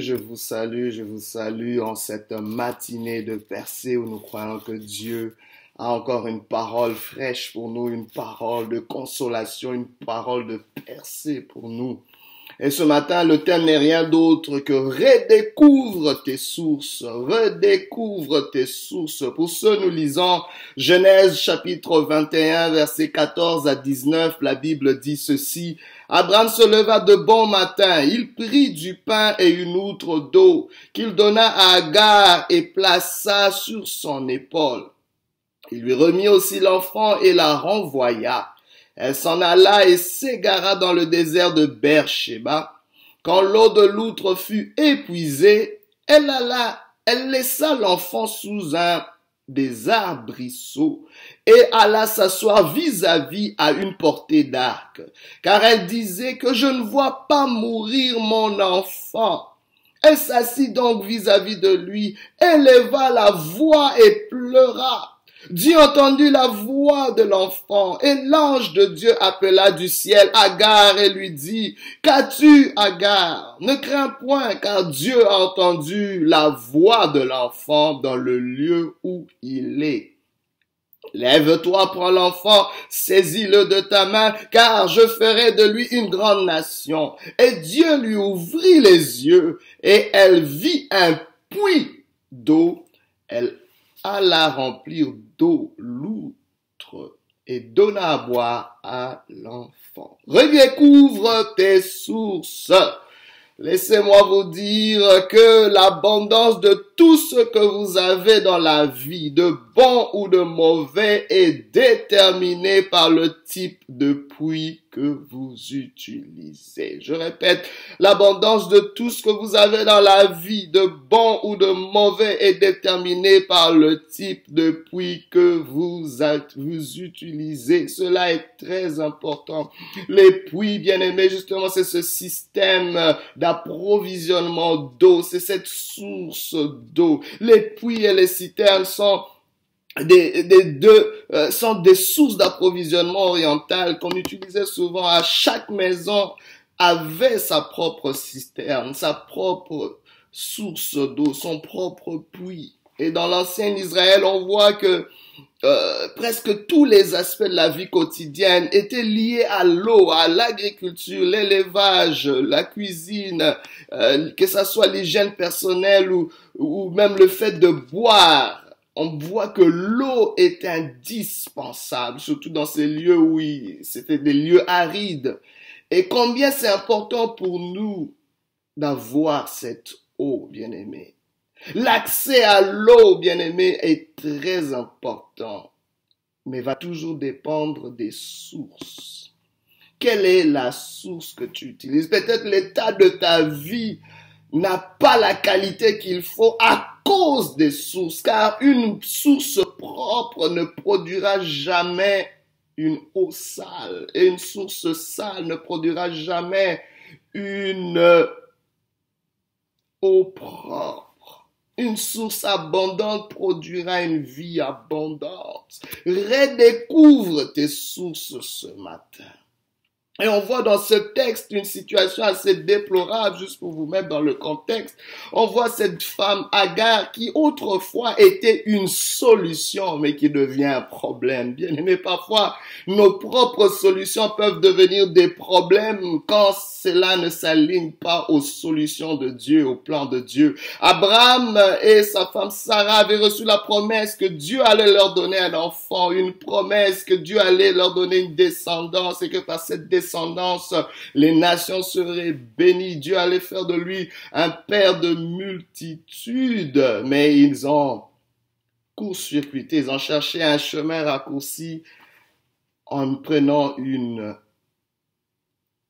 je vous salue, je vous salue en cette matinée de percée où nous croyons que Dieu a encore une parole fraîche pour nous, une parole de consolation, une parole de percée pour nous. Et ce matin, le thème n'est rien d'autre que redécouvre tes sources, redécouvre tes sources. Pour ce, nous lisons Genèse chapitre 21, versets 14 à 19. La Bible dit ceci. Abraham se leva de bon matin, il prit du pain et une outre d'eau qu'il donna à Agar et plaça sur son épaule. Il lui remit aussi l'enfant et la renvoya. Elle s'en alla et s'égara dans le désert de Beersheba. Quand l'eau de l'outre fut épuisée, elle alla, elle laissa l'enfant sous un des arbrisseaux et alla s'asseoir vis-à-vis à une portée d'arc, car elle disait que je ne vois pas mourir mon enfant. Elle s'assit donc vis-à-vis -vis de lui, éleva la voix et pleura. Dieu entendit la voix de l'enfant et l'ange de Dieu appela du ciel Agar et lui dit, Qu'as-tu, Agar? Ne crains point car Dieu a entendu la voix de l'enfant dans le lieu où il est. Lève-toi, prends l'enfant, saisis-le de ta main, car je ferai de lui une grande nation. Et Dieu lui ouvrit les yeux, et elle vit un puits d'eau. Alla remplir d'eau l'outre et donna à boire à l'enfant. Redécouvre tes sources. Laissez-moi vous dire que l'abondance de tout ce que vous avez dans la vie, de bon ou de mauvais, est déterminée par le type de puits que vous utilisez. Je répète, l'abondance de tout ce que vous avez dans la vie, de bon ou de mauvais, est déterminée par le type de puits que vous, utilisez. Cela est très important. Les puits, bien aimés, justement, c'est ce système d'approvisionnement d'eau, c'est cette source d'eau. Les puits et les citernes sont des, deux euh, sont des sources d'approvisionnement oriental qu'on utilisait souvent à chaque maison avait sa propre cisterne, sa propre source d'eau, son propre puits. Et dans l'ancien Israël, on voit que euh, presque tous les aspects de la vie quotidienne étaient liés à l'eau, à l'agriculture, l'élevage, la cuisine, euh, que ça soit l'hygiène personnelle ou, ou même le fait de boire on voit que l'eau est indispensable, surtout dans ces lieux où c'était des lieux arides. Et combien c'est important pour nous d'avoir cette eau, bien-aimée. L'accès à l'eau, bien-aimé, est très important, mais va toujours dépendre des sources. Quelle est la source que tu utilises? Peut-être l'état de ta vie n'a pas la qualité qu'il faut à cause des sources, car une source propre ne produira jamais une eau sale, et une source sale ne produira jamais une eau propre. Une source abondante produira une vie abondante. Redécouvre tes sources ce matin. Et on voit dans ce texte une situation assez déplorable, juste pour vous mettre dans le contexte. On voit cette femme Agar qui autrefois était une solution, mais qui devient un problème. Bien aimé, parfois, nos propres solutions peuvent devenir des problèmes quand cela ne s'aligne pas aux solutions de Dieu, au plan de Dieu. Abraham et sa femme Sarah avaient reçu la promesse que Dieu allait leur donner un enfant, une promesse que Dieu allait leur donner une descendance et que par cette descendance, les nations seraient bénies. Dieu allait faire de lui un père de multitudes. Mais ils ont court-circuité, ils ont cherché un chemin raccourci en prenant une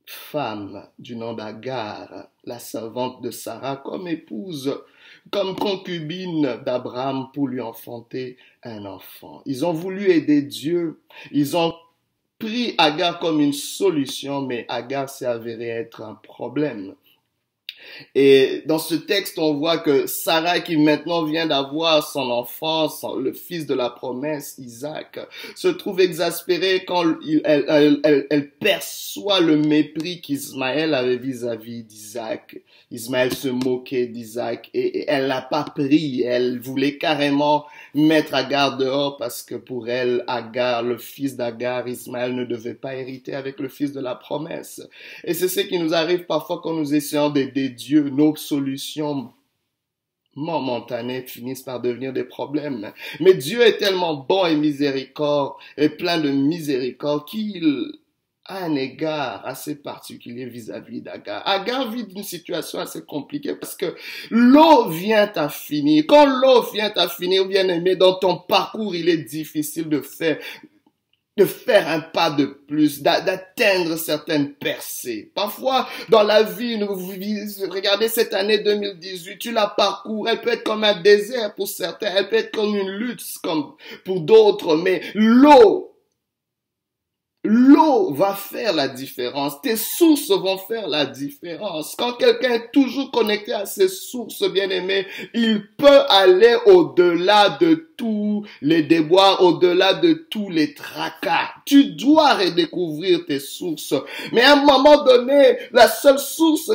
femme du nom d'Agar, la servante de Sarah, comme épouse, comme concubine d'Abraham pour lui enfanter un enfant. Ils ont voulu aider Dieu, ils ont pris Agar comme une solution, mais Agar s'est avéré être un problème. Et dans ce texte, on voit que Sarah, qui maintenant vient d'avoir son enfant, le fils de la promesse, Isaac, se trouve exaspérée quand elle, perçoit le mépris qu'Ismaël avait vis-à-vis d'Isaac. Ismaël se moquait d'Isaac et, elle n'a pas pris. Elle voulait carrément mettre Agar dehors parce que pour elle, Agar, le fils d'Agar, Ismaël ne devait pas hériter avec le fils de la promesse. Et c'est ce qui nous arrive parfois quand nous essayons d'aider Dieu. Nos solutions momentanées finissent par devenir des problèmes. Mais Dieu est tellement bon et miséricorde et plein de miséricorde qu'il a un égard assez particulier vis-à-vis d'Agar. Agar vit d'une situation assez compliquée parce que l'eau vient à finir. Quand l'eau vient à finir, bien aimé, dans ton parcours, il est difficile de faire de faire un pas de plus, d'atteindre certaines percées. Parfois, dans la vie, nous regardez cette année 2018, tu la parcours, elle peut être comme un désert pour certains, elle peut être comme une lutte comme pour d'autres, mais l'eau L'eau va faire la différence. Tes sources vont faire la différence. Quand quelqu'un est toujours connecté à ses sources, bien aimé, il peut aller au-delà de tous les déboires, au-delà de tous les tracas. Tu dois redécouvrir tes sources. Mais à un moment donné, la seule source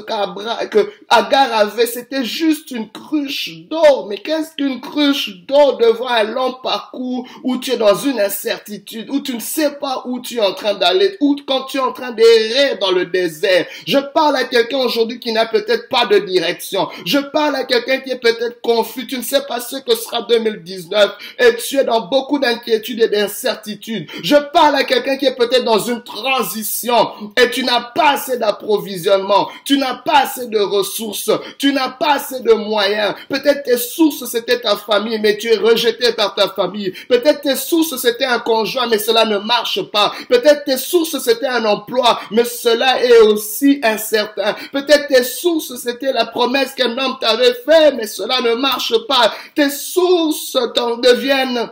que Agar avait, c'était juste une cruche d'eau. Mais qu'est-ce qu'une cruche d'eau devant un long parcours où tu es dans une incertitude, où tu ne sais pas où tu es en train d'aller, ou quand tu es en train d'errer dans le désert? Je parle à quelqu'un aujourd'hui qui n'a peut-être pas de direction. Je parle à quelqu'un qui est peut-être confus. Tu ne sais pas ce que sera 2019 et tu es dans beaucoup d'inquiétudes et d'incertitudes. Je parle à quelqu'un qui est peut-être dans une transition et tu n'as pas assez d'approvisionnement, tu n'as pas assez de ressources, tu n'as pas assez de moyens. Peut-être tes sources c'était ta famille mais tu es rejeté par ta famille. Peut-être tes sources c'était un conjoint mais cela ne marche pas. Peut-être tes sources c'était un emploi mais cela est aussi incertain. Peut-être tes sources c'était la promesse qu'un homme t'avait fait mais cela ne marche pas. Tes sources deviennent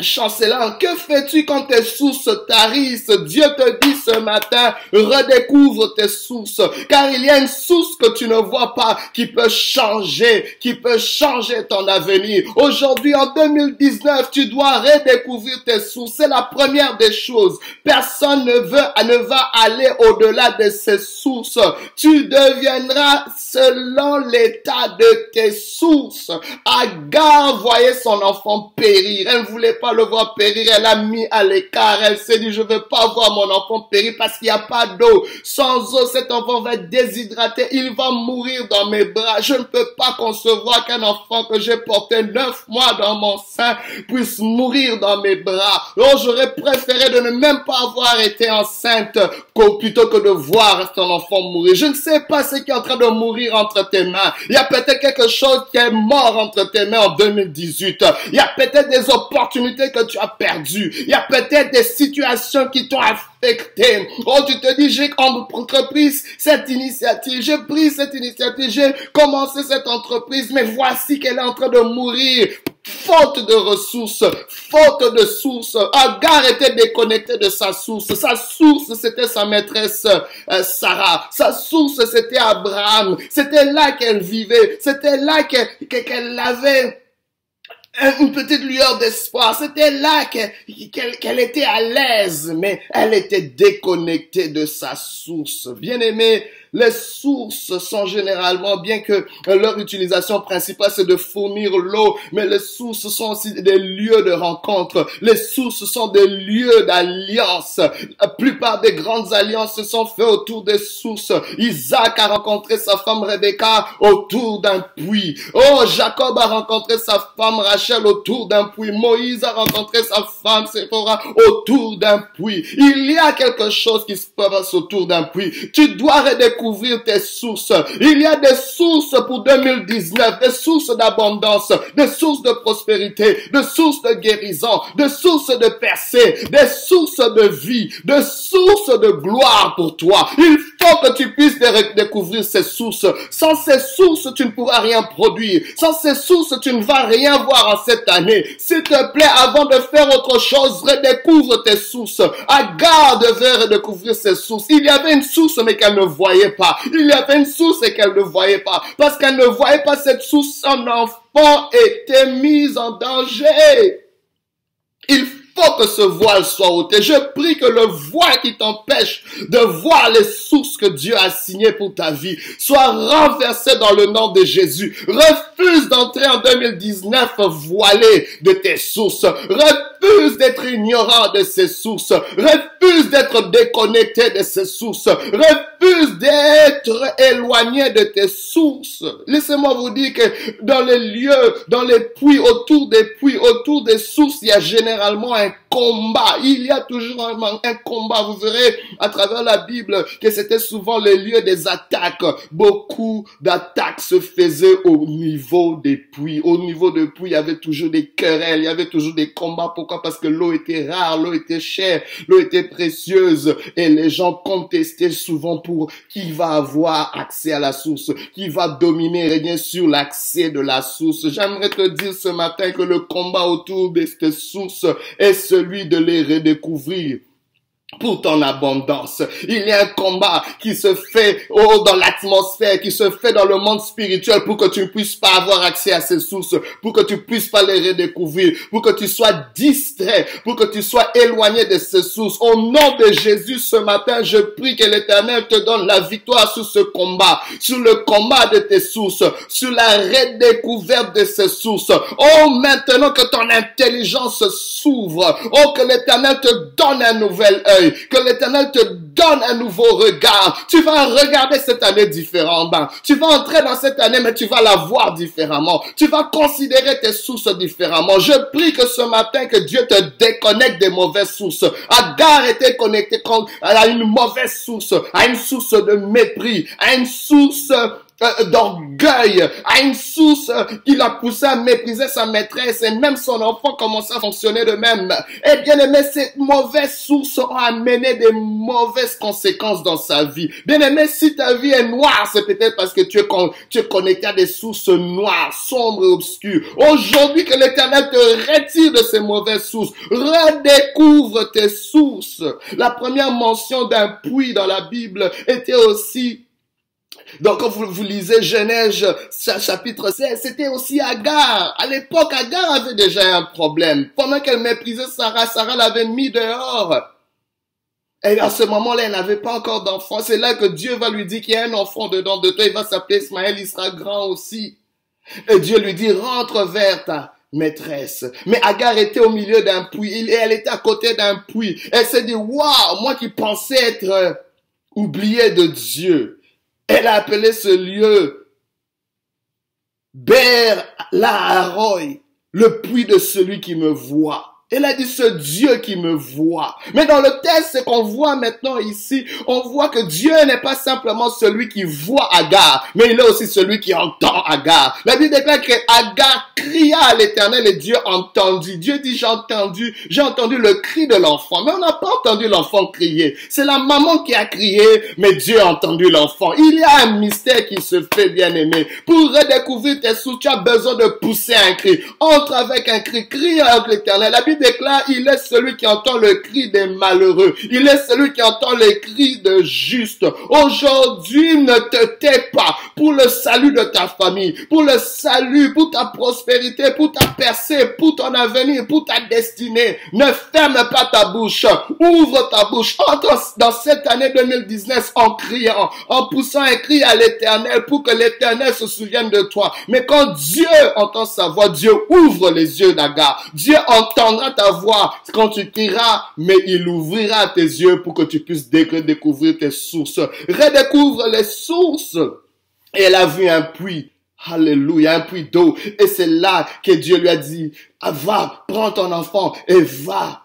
Chancelant, que fais-tu quand tes sources tarissent? Dieu te dit ce matin, redécouvre tes sources, car il y a une source que tu ne vois pas qui peut changer, qui peut changer ton avenir. Aujourd'hui, en 2019, tu dois redécouvrir tes sources. C'est la première des choses. Personne ne veut, ne va aller au-delà de ses sources. Tu deviendras selon l'état de tes sources. Agar voyait son enfant périr. Elle voulait le voir périr. Elle a mis à l'écart. Elle s'est dit, je veux pas voir mon enfant périr parce qu'il n'y a pas d'eau. Sans eau, cet enfant va être déshydraté. Il va mourir dans mes bras. Je ne peux pas concevoir qu'un enfant que j'ai porté neuf mois dans mon sein puisse mourir dans mes bras. Oh, j'aurais préféré de ne même pas avoir été enceinte plutôt que de voir ton enfant mourir. Je ne sais pas ce qui est en train de mourir entre tes mains. Il y a peut-être quelque chose qui est mort entre tes mains en 2018. Il y a peut-être des opportunités que tu as perdu. Il y a peut-être des situations qui t'ont affecté. Oh, tu te dis, j'ai entrepris cette initiative, j'ai pris cette initiative, j'ai commencé cette entreprise, mais voici qu'elle est en train de mourir faute de ressources, faute de sources. Agar était déconnecté de sa source. Sa source, c'était sa maîtresse euh, Sarah. Sa source, c'était Abraham. C'était là qu'elle vivait. C'était là qu'elle avait une petite lueur d'espoir. C'était là qu'elle était à l'aise, mais elle était déconnectée de sa source. Bien aimé, les sources sont généralement, bien que leur utilisation principale c'est de fournir l'eau, mais les sources sont aussi des lieux de rencontre. Les sources sont des lieux d'alliance. La plupart des grandes alliances se sont faites autour des sources. Isaac a rencontré sa femme Rebecca autour d'un puits. Oh, Jacob a rencontré sa femme Rachel autour d'un puits. Moïse a rencontré sa femme Sephora autour d'un puits. Il y a quelque chose qui se passe autour d'un puits. Tu dois redécouvrir tes. Il y a des sources pour 2019, des sources d'abondance, des sources de prospérité, des sources de guérison, des sources de percée, des sources de vie, des sources de gloire pour toi. Que tu puisses découvrir ces sources. Sans ces sources, tu ne pourras rien produire. Sans ces sources, tu ne vas rien voir en cette année. S'il te plaît, avant de faire autre chose, redécouvre tes sources. Agar devait redécouvrir ses sources. Il y avait une source, mais qu'elle ne voyait pas. Il y avait une source et qu'elle ne voyait pas. Parce qu'elle ne voyait pas cette source, son enfant était mis en danger. Faut que ce voile soit ôté. Je prie que le voile qui t'empêche de voir les sources que Dieu a signées pour ta vie soit renversé dans le nom de Jésus. Refuse d'entrer en 2019 voilé de tes sources. Refuse d'être ignorant de ces sources. Refuse d'être déconnecté de ces sources. Refuse d'être éloigné de tes sources. Laissez-moi vous dire que dans les lieux, dans les puits, autour des puits, autour des sources, il y a généralement combat. Il y a toujours un, un, combat. Vous verrez à travers la Bible que c'était souvent le lieu des attaques. Beaucoup d'attaques se faisaient au niveau des puits. Au niveau des puits, il y avait toujours des querelles, il y avait toujours des combats. Pourquoi? Parce que l'eau était rare, l'eau était chère, l'eau était précieuse et les gens contestaient souvent pour qui va avoir accès à la source, qui va dominer, régner sur l'accès de la source. J'aimerais te dire ce matin que le combat autour de cette source est celui de les redécouvrir pour ton abondance. Il y a un combat qui se fait oh, dans l'atmosphère, qui se fait dans le monde spirituel pour que tu ne puisses pas avoir accès à ces sources, pour que tu puisses pas les redécouvrir, pour que tu sois distrait, pour que tu sois éloigné de ces sources. Au nom de Jésus, ce matin, je prie que l'éternel te donne la victoire sur ce combat, sur le combat de tes sources, sur la redécouverte de ces sources. Oh, maintenant que ton intelligence s'ouvre, oh, que l'éternel te donne un nouvel œil que l'éternel te donne un nouveau regard. Tu vas regarder cette année différemment. Tu vas entrer dans cette année, mais tu vas la voir différemment. Tu vas considérer tes sources différemment. Je prie que ce matin, que Dieu te déconnecte des mauvaises sources. Agar était connecté à une mauvaise source, à une source de mépris, à une source euh, d'orgueil, à une source qui l'a poussé à mépriser sa maîtresse et même son enfant commençait à fonctionner de même. Et bien aimé, cette mauvaise source a amené des mauvaises conséquences dans sa vie. Bien aimé, si ta vie est noire, c'est peut-être parce que tu es, tu es connecté à des sources noires, sombres et obscures. Aujourd'hui, que l'éternel te retire de ces mauvaises sources. Redécouvre tes sources. La première mention d'un puits dans la Bible était aussi donc, quand vous, vous lisez Genèse chapitre 16, c'était aussi Agar. À l'époque, Agar avait déjà un problème. Pendant qu'elle méprisait Sarah, Sarah l'avait mis dehors. Et à ce moment-là, elle n'avait pas encore d'enfant. C'est là que Dieu va lui dire qu'il y a un enfant dedans de toi. Il va s'appeler Ismaël, il sera grand aussi. Et Dieu lui dit, rentre vers ta maîtresse. Mais Agar était au milieu d'un puits. Elle était à côté d'un puits. Elle s'est dit, waouh, moi qui pensais être euh, oublié de Dieu. Elle a appelé ce lieu Ber Laharoy, le puits de celui qui me voit. Elle a dit ce Dieu qui me voit. Mais dans le texte qu'on voit maintenant ici, on voit que Dieu n'est pas simplement celui qui voit Agar, mais il est aussi celui qui entend Agar. La Bible déclare que Agar cria à l'éternel et Dieu entendu. Dieu dit j'ai entendu, j'ai entendu le cri de l'enfant. Mais on n'a pas entendu l'enfant crier. C'est la maman qui a crié, mais Dieu a entendu l'enfant. Il y a un mystère qui se fait bien aimé. Pour redécouvrir tes sous, tu as besoin de pousser un cri. Entre avec un cri, crie avec l'éternel. La Bible déclare, il est celui qui entend le cri des malheureux. Il est celui qui entend les cris de justes. Aujourd'hui, ne te tais pas pour le salut de ta famille, pour le salut, pour ta prospérité, pour ta percée, pour ton avenir, pour ta destinée. Ne ferme pas ta bouche. Ouvre ta bouche. Entre dans cette année 2019 en criant, en poussant un cri à l'éternel pour que l'éternel se souvienne de toi. Mais quand Dieu entend sa voix, Dieu ouvre les yeux d'Agar. Dieu entendra ta voix quand tu crieras, mais il ouvrira tes yeux pour que tu puisses découvrir tes sources. Redécouvre les sources. Et elle a vu un puits. Alléluia, un puits d'eau. Et c'est là que Dieu lui a dit, va, prends ton enfant et va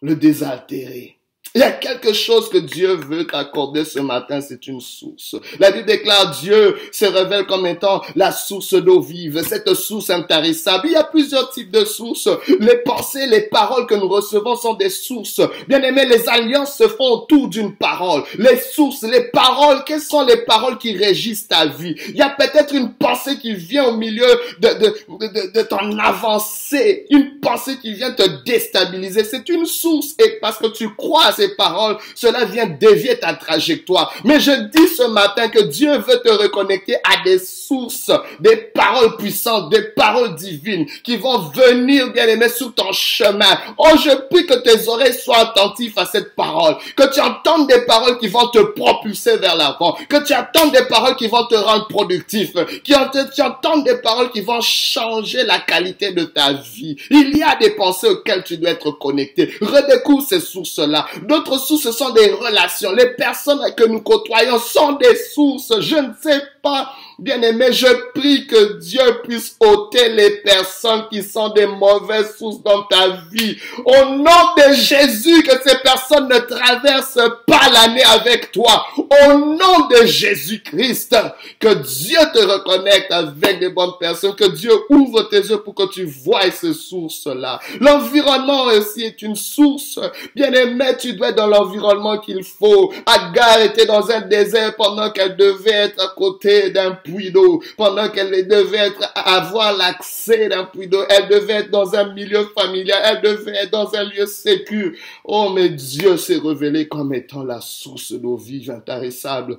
le désaltérer. Il y a quelque chose que Dieu veut t'accorder ce matin, c'est une source. La Bible déclare Dieu se révèle comme étant la source d'eau vive, cette source intarissable. Il y a plusieurs types de sources. Les pensées, les paroles que nous recevons sont des sources. Bien aimé, les alliances se font autour d'une parole. Les sources, les paroles, quelles sont les paroles qui régissent ta vie? Il y a peut-être une pensée qui vient au milieu de, de, de, de ton avancée, une pensée qui vient te déstabiliser. C'est une source et parce que tu crois paroles, cela vient dévier ta trajectoire. Mais je dis ce matin que Dieu veut te reconnecter à des sources, des paroles puissantes, des paroles divines qui vont venir, bien aimé, sur ton chemin. Oh, je prie que tes oreilles soient attentives à cette parole, que tu entendes des paroles qui vont te propulser vers l'avant, que tu entendes des paroles qui vont te rendre productif, qui tu entendes des paroles qui vont changer la qualité de ta vie. Il y a des pensées auxquelles tu dois être connecté. Redécouvre ces sources-là. D'autres sources sont des relations. Les personnes que nous côtoyons sont des sources. Je ne sais pas Bien-aimé, je prie que Dieu puisse ôter les personnes qui sont des mauvaises sources dans ta vie. Au nom de Jésus, que ces personnes ne traversent pas l'année avec toi. Au nom de Jésus-Christ, que Dieu te reconnecte avec des bonnes personnes, que Dieu ouvre tes yeux pour que tu vois ces sources-là. L'environnement aussi est une source. Bien-aimé, tu dois être dans l'environnement qu'il faut. Agar était dans un désert pendant qu'elle devait être à côté d'un puits d'eau, pendant qu'elle devait être, avoir l'accès d'un puits d'eau, elle devait être dans un milieu familial, elle devait être dans un lieu sécur. Oh, mais Dieu s'est révélé comme étant la source d'eau vive, intarissable.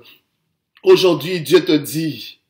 Aujourd'hui, Dieu te dit,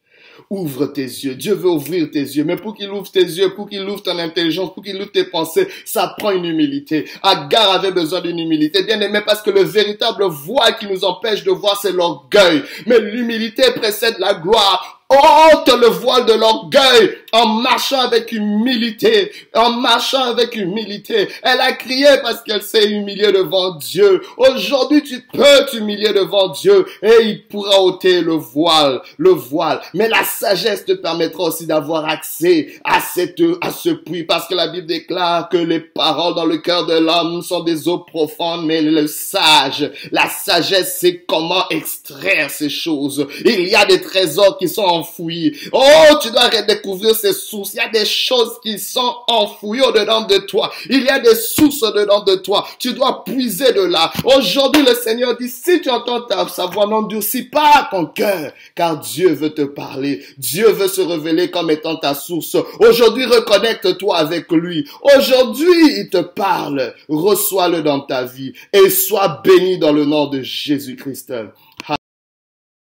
Ouvre tes yeux. Dieu veut ouvrir tes yeux. Mais pour qu'il ouvre tes yeux, pour qu'il ouvre ton intelligence, pour qu'il ouvre tes pensées, ça prend une humilité. Agar avait besoin d'une humilité. Bien aimé, parce que le véritable voile qui nous empêche de voir, c'est l'orgueil. Mais l'humilité précède la gloire ôte le voile de l'orgueil en marchant avec humilité, en marchant avec humilité. Elle a crié parce qu'elle s'est humiliée devant Dieu. Aujourd'hui, tu peux t'humilier devant Dieu et il pourra ôter le voile, le voile. Mais la sagesse te permettra aussi d'avoir accès à cette, à ce puits parce que la Bible déclare que les paroles dans le cœur de l'homme sont des eaux profondes, mais le sage, la sagesse, c'est comment extraire ces choses. Il y a des trésors qui sont enfouis. Oh, tu dois redécouvrir ces sources. Il y a des choses qui sont enfouies au-dedans de toi. Il y a des sources au-dedans de toi. Tu dois puiser de là. Aujourd'hui, le Seigneur dit, si tu entends ta, sa voix, n'endurcis pas ton cœur, car Dieu veut te parler. Dieu veut se révéler comme étant ta source. Aujourd'hui, reconnecte-toi avec lui. Aujourd'hui, il te parle. Reçois-le dans ta vie et sois béni dans le nom de Jésus-Christ.